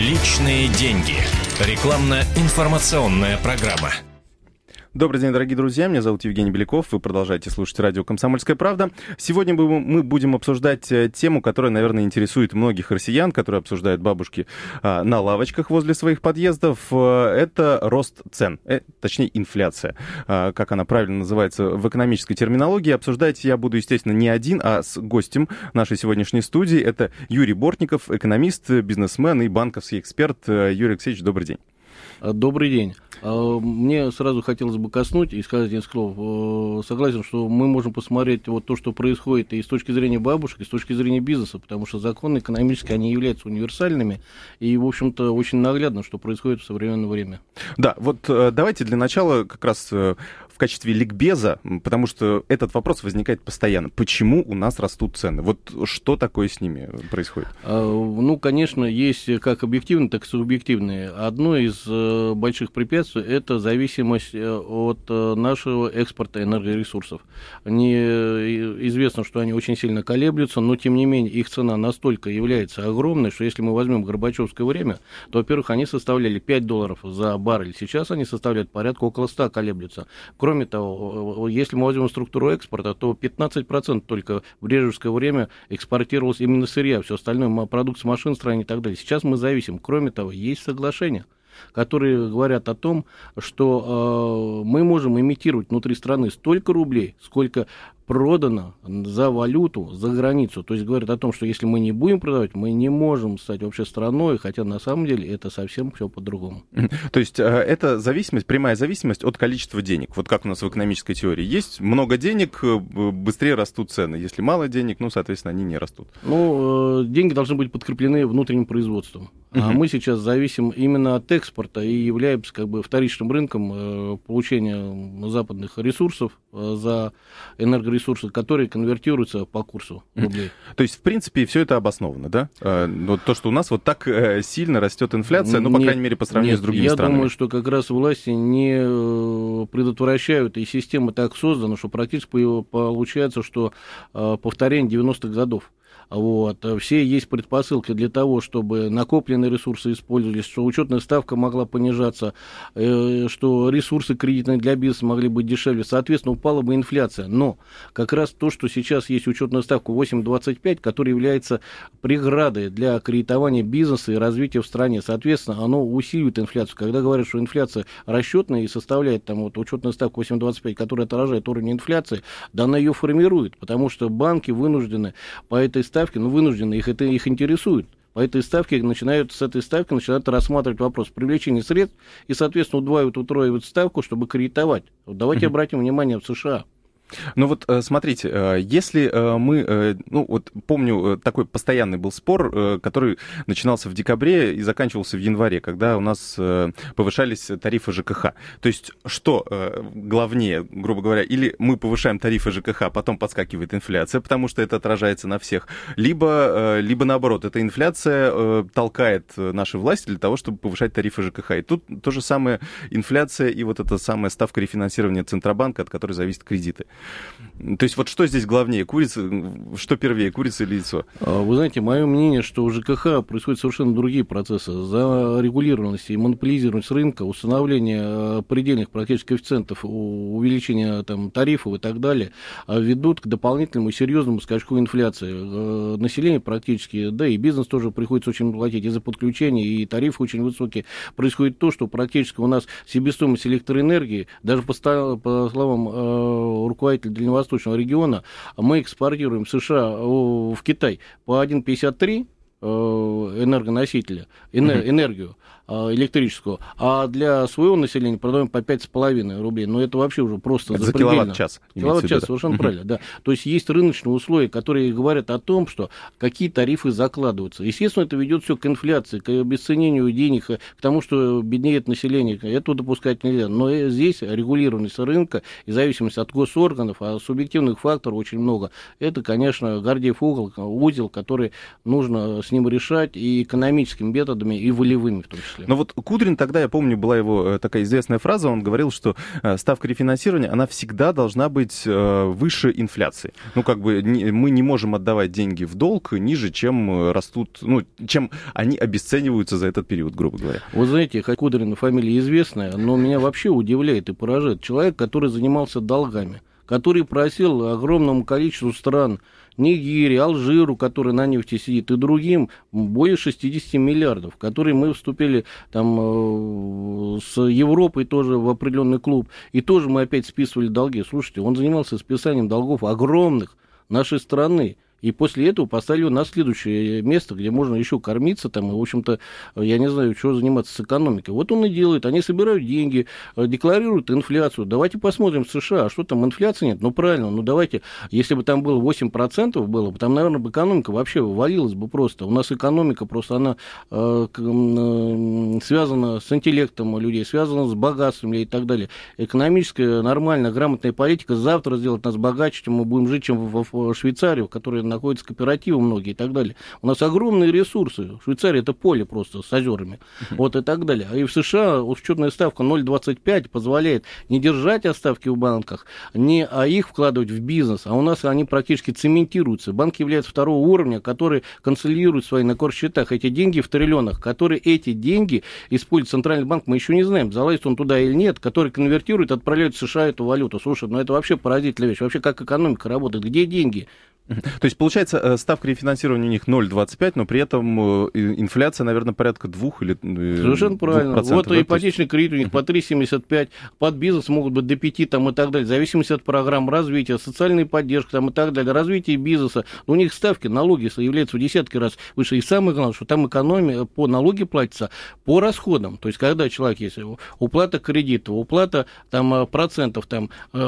Личные деньги. Рекламно-информационная программа. Добрый день, дорогие друзья. Меня зовут Евгений Беляков. Вы продолжаете слушать радио «Комсомольская правда». Сегодня мы будем обсуждать э, тему, которая, наверное, интересует многих россиян, которые обсуждают бабушки а, на лавочках возле своих подъездов. Э, это рост цен, э, точнее, инфляция, а, как она правильно называется в экономической терминологии. Обсуждать я буду, естественно, не один, а с гостем нашей сегодняшней студии. Это Юрий Бортников, экономист, бизнесмен и банковский эксперт. Юрий Алексеевич, добрый день. Добрый день. А, мне сразу хотелось бы коснуть и сказать несколько слов. Э, согласен, что мы можем посмотреть вот то, что происходит и с точки зрения бабушек, и с точки зрения бизнеса, потому что законы экономические, они являются универсальными, и, в общем-то, очень наглядно, что происходит в современное время. Да, вот э, давайте для начала как раз э, качестве ликбеза, потому что этот вопрос возникает постоянно. Почему у нас растут цены? Вот что такое с ними происходит? А, ну, конечно, есть как объективные, так и субъективные. Одно из больших препятствий это зависимость э, от э, нашего экспорта энергоресурсов. Не э, известно, что они очень сильно колеблются, но тем не менее их цена настолько является огромной, что если мы возьмем Горбачевское время, то, во-первых, они составляли 5 долларов за баррель, сейчас они составляют порядка около 100 колеблются. Кроме того, если мы возьмем структуру экспорта, то 15% только в брежневское время экспортировалось именно сырья, все остальное продукция машин, строения и так далее. Сейчас мы зависим. Кроме того, есть соглашение которые говорят о том, что э, мы можем имитировать внутри страны столько рублей, сколько продано за валюту за границу. То есть говорят о том, что если мы не будем продавать, мы не можем стать вообще страной, хотя на самом деле это совсем все по-другому. То есть э, это зависимость, прямая зависимость от количества денег. Вот как у нас в экономической теории. Есть много денег, э, быстрее растут цены. Если мало денег, ну, соответственно, они не растут. Ну, э, деньги должны быть подкреплены внутренним производством. А мы сейчас зависим именно от экспорта и являемся как бы вторичным рынком получения западных ресурсов за энергоресурсы ресурсы, которые конвертируются по курсу рублей. То есть, в принципе, все это обосновано, да? А, вот то, что у нас вот так э, сильно растет инфляция, ну, по нет, крайней мере, по сравнению нет, с другими я странами. Я думаю, что как раз власти не э, предотвращают, и система так создана, что практически получается, что э, повторение 90-х годов. Вот. Все есть предпосылки для того, чтобы накопленные ресурсы использовались, что учетная ставка могла понижаться, э, что ресурсы кредитные для бизнеса могли быть дешевле. Соответственно, упала бы инфляция. Но как раз то, что сейчас есть учетная ставка 8,25, которая является преградой для кредитования бизнеса и развития в стране, соответственно, оно усиливает инфляцию. Когда говорят, что инфляция расчетная и составляет там вот учетная ставка 8,25, которая отражает уровень инфляции, да она ее формирует, потому что банки вынуждены по этой ставке ставки, ну, вынуждены, их это их интересует. По этой ставке начинают, с этой ставки начинают рассматривать вопрос привлечения средств и, соответственно, удваивают, утроивают ставку, чтобы кредитовать. Вот давайте обратим внимание в США. Ну вот э, смотрите, э, если э, мы, ну вот помню, такой постоянный был спор, который начинался в декабре и заканчивался в январе, когда у нас повышались тарифы ЖКХ. То есть что главнее, грубо говоря, или мы повышаем тарифы ЖКХ, а потом подскакивает инфляция, потому что это отражается на всех, либо, либо наоборот, эта инфляция толкает наши власти для того, чтобы повышать тарифы ЖКХ. И тут то же самое инфляция и вот эта самая ставка рефинансирования Центробанка, от которой зависят кредиты. То есть вот что здесь главнее, курица, что первее, курица или яйцо? А, вы знаете, мое мнение, что у ЖКХ происходят совершенно другие процессы. За регулированность и монополизированность рынка, установление э, предельных практически коэффициентов, увеличение там, тарифов и так далее, а, ведут к дополнительному серьезному скачку инфляции. Э, население практически, да и бизнес тоже приходится очень платить и за подключение, и тарифы очень высокие. Происходит то, что практически у нас себестоимость электроэнергии, даже по, по словам э, руководителя руководитель Дальневосточного региона, мы экспортируем США в Китай по 1,53 э, энергоносителя, энергию. А, электрическую, а для своего населения продаем по 5,5 рублей. Но это вообще уже просто это за киловатт-час. Киловатт-час, совершенно правильно, да. То есть есть рыночные условия, которые говорят о том, что какие тарифы закладываются. Естественно, это ведет все к инфляции, к обесценению денег, к тому, что беднеет население. Этого допускать нельзя. Но здесь регулированность рынка и зависимость от госорганов, а субъективных факторов очень много. Это, конечно, Гордеев угол, узел, который нужно с ним решать и экономическими методами, и волевыми в том числе. Но вот Кудрин тогда, я помню, была его такая известная фраза, он говорил, что ставка рефинансирования, она всегда должна быть выше инфляции. Ну, как бы мы не можем отдавать деньги в долг ниже, чем растут, ну, чем они обесцениваются за этот период, грубо говоря. Вы знаете, Кудрин фамилия известная, но меня вообще удивляет и поражает человек, который занимался долгами, который просил огромному количеству стран, Нигерии, Алжиру, который на нефти сидит, и другим более 60 миллиардов, которые мы вступили там э, с Европой тоже в определенный клуб, и тоже мы опять списывали долги. Слушайте, он занимался списанием долгов огромных нашей страны. И после этого поставили на следующее место, где можно еще кормиться там, и, в общем-то, я не знаю, что заниматься с экономикой. Вот он и делает. Они собирают деньги, э, декларируют инфляцию. Давайте посмотрим в США, а что там, инфляции нет? Ну, правильно, ну, давайте, если бы там было 8% было бы, там, наверное, бы экономика вообще валилась бы просто. У нас экономика просто, она э, э, связана с интеллектом людей, связана с богатством и так далее. Экономическая, нормальная, грамотная политика завтра сделает нас богаче, чем мы будем жить, чем в, в Швейцарии, в которой находятся кооперативы многие и так далее. У нас огромные ресурсы. Швейцария это поле просто с озерами. Вот и так далее. А и в США учетная ставка 0,25 позволяет не держать оставки в банках, не а их вкладывать в бизнес. А у нас они практически цементируются. Банки являются второго уровня, которые консолидируют свои на счетах эти деньги в триллионах, которые эти деньги использует Центральный банк, мы еще не знаем, залазит он туда или нет, который конвертирует, отправляет в США эту валюту. Слушай, ну это вообще поразительная вещь. Вообще, как экономика работает? Где деньги? То есть, получается, э, ставка рефинансирования у них 0,25, но при этом э, инфляция, наверное, порядка 2 или э, Совершенно правильно. Вот да? ипотечный кредит у них по 3,75, под бизнес могут быть до 5 там, и так далее, в зависимости от программ развития, социальной поддержки там, и так далее, развитие бизнеса. У них ставки, налоги являются в десятки раз выше. И самое главное, что там экономия по налоги платится по расходам. То есть, когда человек есть, уплата кредита, уплата там, процентов там, э,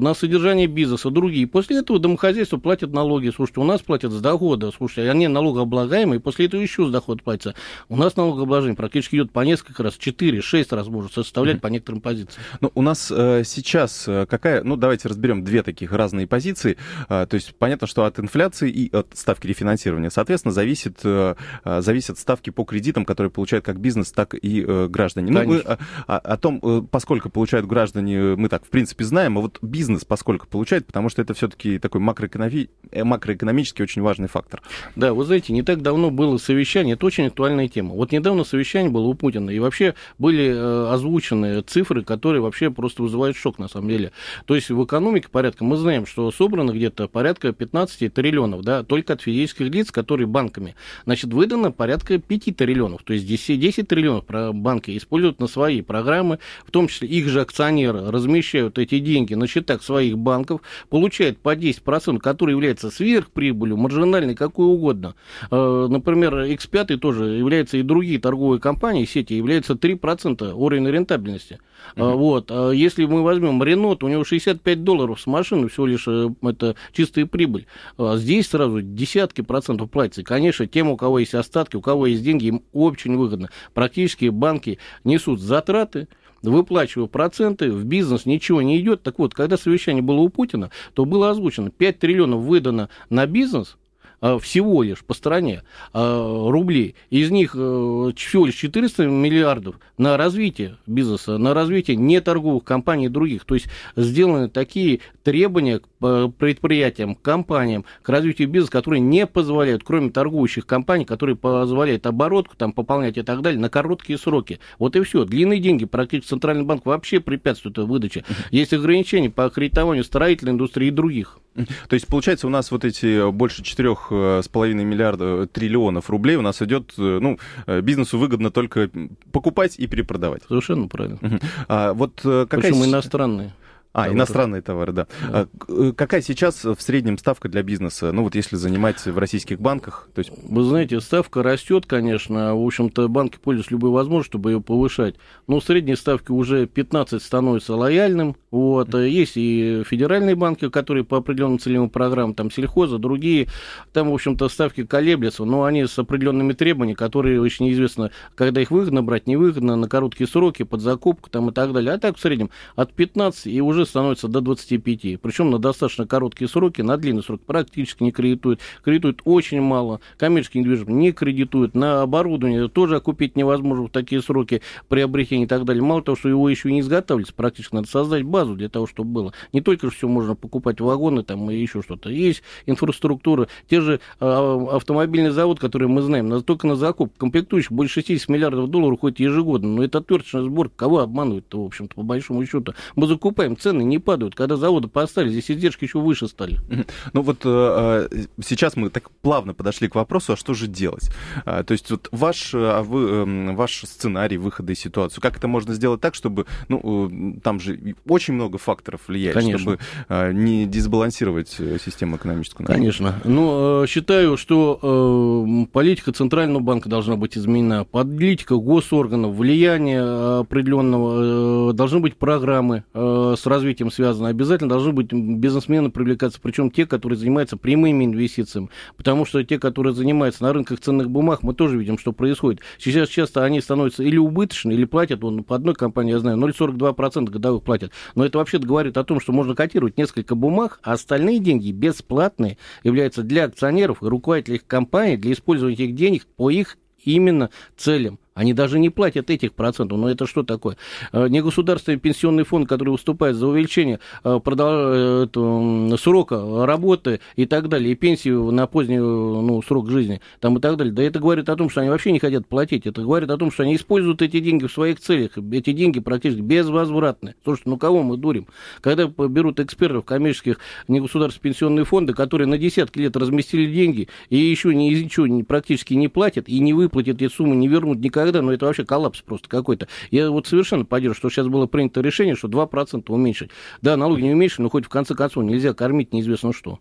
на содержание бизнеса, другие. После этого домохозяйство платят налоги. Слушайте, у нас платят с дохода. Слушайте, они налогооблагаемые, после этого еще с дохода платится. У нас налогообложение практически идет по несколько раз, 4-6 раз может составлять mm-hmm. по некоторым позициям. Ну, у нас э, сейчас э, какая, ну, давайте разберем две таких разные позиции. Э, то есть понятно, что от инфляции и от ставки рефинансирования, соответственно, зависит, э, э зависят ставки по кредитам, которые получают как бизнес, так и э, граждане. Ну, мы о, о, о том, э, поскольку получают граждане, мы так, в принципе, знаем, а вот бизнес поскольку получает, потому что это все-таки такой макроэкономический Э, макроэкономически очень важный фактор. Да, вы знаете, не так давно было совещание, это очень актуальная тема. Вот недавно совещание было у Путина, и вообще были э, озвучены цифры, которые вообще просто вызывают шок на самом деле. То есть в экономике порядка, мы знаем, что собрано где-то порядка 15 триллионов, да, только от физических лиц, которые банками. Значит, выдано порядка 5 триллионов, то есть 10, 10 триллионов банки используют на свои программы, в том числе их же акционеры размещают эти деньги на счетах своих банков, получают по 10%, который является сверхприбылью, маржинальной, какой угодно. Э, например, X5 тоже является и другие торговые компании, сети, являются 3% уровня рентабельности. Uh-huh. Вот. А если мы возьмем Рено, у него 65 долларов с машины, всего лишь э, это чистая прибыль. А здесь сразу десятки процентов платится. И, конечно, тем, у кого есть остатки, у кого есть деньги, им очень выгодно. Практически банки несут затраты, выплачиваю проценты, в бизнес ничего не идет. Так вот, когда совещание было у Путина, то было озвучено 5 триллионов выдано на бизнес, всего лишь по стране а, рублей. Из них э, всего лишь 400 миллиардов на развитие бизнеса, на развитие неторговых компаний и других. То есть сделаны такие требования к э, предприятиям, компаниям, к развитию бизнеса, которые не позволяют, кроме торгующих компаний, которые позволяют оборотку там, пополнять и так далее, на короткие сроки. Вот и все. Длинные деньги практически Центральный банк вообще препятствует выдаче. Есть ограничения по кредитованию строительной индустрии и других. То есть, получается, у нас вот эти больше 4,5 миллиарда триллионов рублей у нас идет, э, ну, э, бизнесу выгодно только покупать и перепродавать. Совершенно правильно. А вот какая... Причем иностранные. А, товары. иностранные товары, да. да. А, э, какая сейчас в среднем ставка для бизнеса? Ну вот если занимать в российских банках, то есть... Вы знаете, ставка растет, конечно. В общем-то, банки пользуются любой возможностью, чтобы ее повышать. Но средние ставки уже 15 становятся лояльным. Вот. Есть и федеральные банки, которые по определенным целевым программам, там сельхоза, другие. Там, в общем-то, ставки колеблются, но они с определенными требованиями, которые очень неизвестно, когда их выгодно брать, невыгодно, на короткие сроки, под закупку там и так далее. А так в среднем от 15 и уже становится до 25. Причем на достаточно короткие сроки, на длинный срок практически не кредитуют. Кредитуют очень мало. Коммерческий недвижимость не кредитуют. На оборудование тоже окупить невозможно в такие сроки приобретения и так далее. Мало того, что его еще не изготавливается, практически надо создать базу для того, чтобы было. Не только все можно покупать вагоны там и еще что-то. Есть инфраструктура. Те же э, автомобильный завод, который мы знаем, на, только на закуп комплектующих больше 60 миллиардов долларов уходит ежегодно. Но это отверточный сбор. Кого обманывают-то, в общем-то, по большому счету? Мы закупаем, цены не падают. Когда заводы поставили, здесь издержки еще выше стали. Ну вот э, э, сейчас мы так плавно подошли к вопросу, а что же делать? А, то есть вот ваш, а вы, эм, ваш сценарий выхода из ситуации, как это можно сделать так, чтобы, ну, там же очень много факторов влияет, Конечно. чтобы не дисбалансировать систему экономическую? Конечно. Ну, считаю, что политика Центрального банка должна быть изменена, политика госорганов, влияние определенного, должны быть программы с развитием связаны, обязательно должны быть бизнесмены привлекаться, причем те, которые занимаются прямыми инвестициями, потому что те, которые занимаются на рынках ценных бумаг, мы тоже видим, что происходит. Сейчас часто они становятся или убыточны, или платят, вон, по одной компании, я знаю, 0,42% годовых платят, но это вообще говорит о том, что можно котировать несколько бумаг, а остальные деньги бесплатные являются для акционеров и руководителей их компаний для использования этих денег по их именно целям. Они даже не платят этих процентов. Но это что такое? Э, негосударственный пенсионный фонд, который выступает за увеличение э, э, срока работы и так далее, и пенсию на поздний ну, срок жизни там и так далее. Да это говорит о том, что они вообще не хотят платить. Это говорит о том, что они используют эти деньги в своих целях. Эти деньги практически безвозвратны. Слушайте, ну кого мы дурим? Когда берут экспертов коммерческих негосударственных пенсионные фонды, которые на десятки лет разместили деньги и еще ничего практически не платят и не выплатят эти суммы, не вернут никогда никогда, ну это вообще коллапс просто какой-то. Я вот совершенно поддерживаю, что сейчас было принято решение, что 2% уменьшить. Да, налоги не уменьшили, но хоть в конце концов нельзя кормить неизвестно что.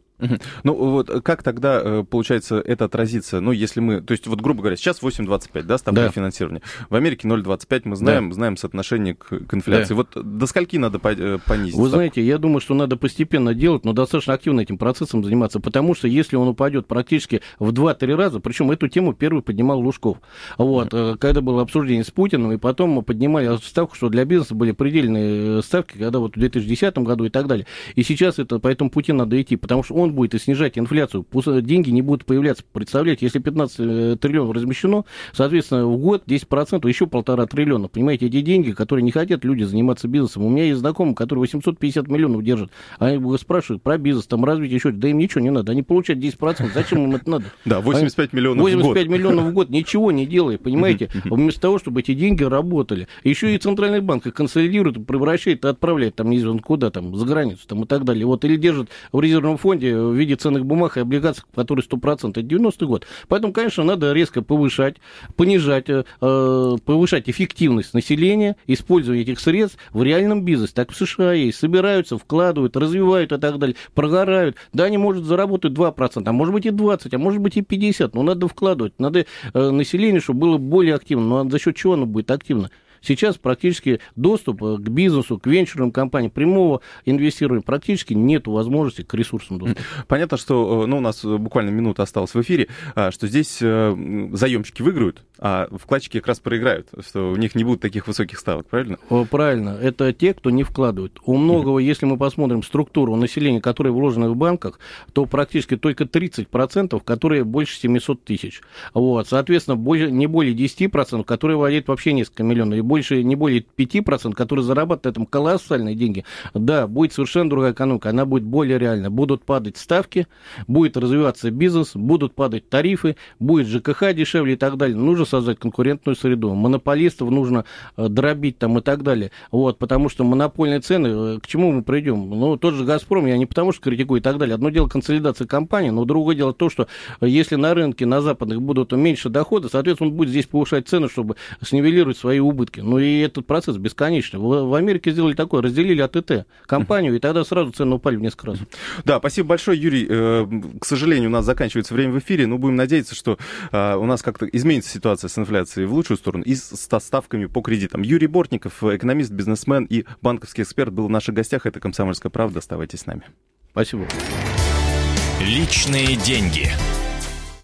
Ну вот как тогда, э, получается, это отразится, ну если мы, то есть вот грубо говоря, сейчас 8,25, да, ставка да. финансирования. В Америке 0,25 мы знаем, да. знаем соотношение к, к инфляции. Да. Вот до скольки надо э, понизить? Вы знаете, я думаю, что надо постепенно делать, но достаточно активно этим процессом заниматься, потому что если он упадет практически в 2-3 раза, причем эту тему первый поднимал Лужков, вот, mm. когда было обсуждение с Путиным, и потом мы поднимали ставку, что для бизнеса были предельные ставки, когда вот в 2010 году и так далее. И сейчас это по этому пути надо идти, потому что он он будет и снижать инфляцию, деньги не будут появляться. Представляете, если 15 э, триллионов размещено, соответственно, в год 10%, еще полтора триллиона. Понимаете, эти деньги, которые не хотят люди заниматься бизнесом. У меня есть знакомый, который 850 миллионов держит. Они спрашивают про бизнес, там развитие еще. Да им ничего не надо. Они получают 10%. Зачем им это надо? Да, 85 миллионов 85 в год. миллионов в год, ничего не делая, понимаете? Вместо того, чтобы эти деньги работали. Еще и Центральный банк их консолидирует, превращает и отправляет там неизвестно куда, там, за границу там, и так далее. Вот, или держит в резервном фонде в виде ценных бумаг и облигаций, которые 100%, это 90-й год. Поэтому, конечно, надо резко повышать, понижать, э, повышать эффективность населения, использование этих средств в реальном бизнесе. Так в США есть. Собираются, вкладывают, развивают и так далее, прогорают. Да, они, может, заработать 2%, а может быть и 20%, а может быть и 50%. Но надо вкладывать, надо э, население, чтобы было более активно. Но ну, а за счет чего оно будет активно? Сейчас практически доступ э, к бизнесу, к венчурным компаниям, прямого инвестирования практически нет возможности к ресурсам доступа. Понятно, что э, ну, у нас буквально минута осталась в эфире, а, что здесь э, заемщики выиграют, а вкладчики как раз проиграют, что у них не будет таких высоких ставок, правильно? Правильно. Это те, кто не вкладывает. У многого, если мы посмотрим структуру населения, которое вложено в банках, то практически только 30%, которые больше 700 тысяч. Вот. Соответственно, не более 10%, которые владеют вообще несколько миллионов больше, не более 5%, которые зарабатывают на этом колоссальные деньги, да, будет совершенно другая экономика, она будет более реальна. Будут падать ставки, будет развиваться бизнес, будут падать тарифы, будет ЖКХ дешевле и так далее. Нужно создать конкурентную среду. Монополистов нужно э, дробить там и так далее. Вот, потому что монопольные цены, э, к чему мы придем? Ну, тот же «Газпром», я не потому что критикую и так далее. Одно дело консолидация компании, но другое дело то, что э, если на рынке, на западных будут меньше дохода, соответственно, он будет здесь повышать цены, чтобы снивелировать свои убытки рынке. Ну и этот процесс бесконечный. В, в Америке сделали такое, разделили АТТ компанию, и тогда сразу цены упали в несколько раз. Да, спасибо большое, Юрий. Э, к сожалению, у нас заканчивается время в эфире, но будем надеяться, что э, у нас как-то изменится ситуация с инфляцией в лучшую сторону и с ставками по кредитам. Юрий Бортников, экономист, бизнесмен и банковский эксперт был в наших гостях. Это «Комсомольская правда». Оставайтесь с нами. Спасибо. Личные деньги.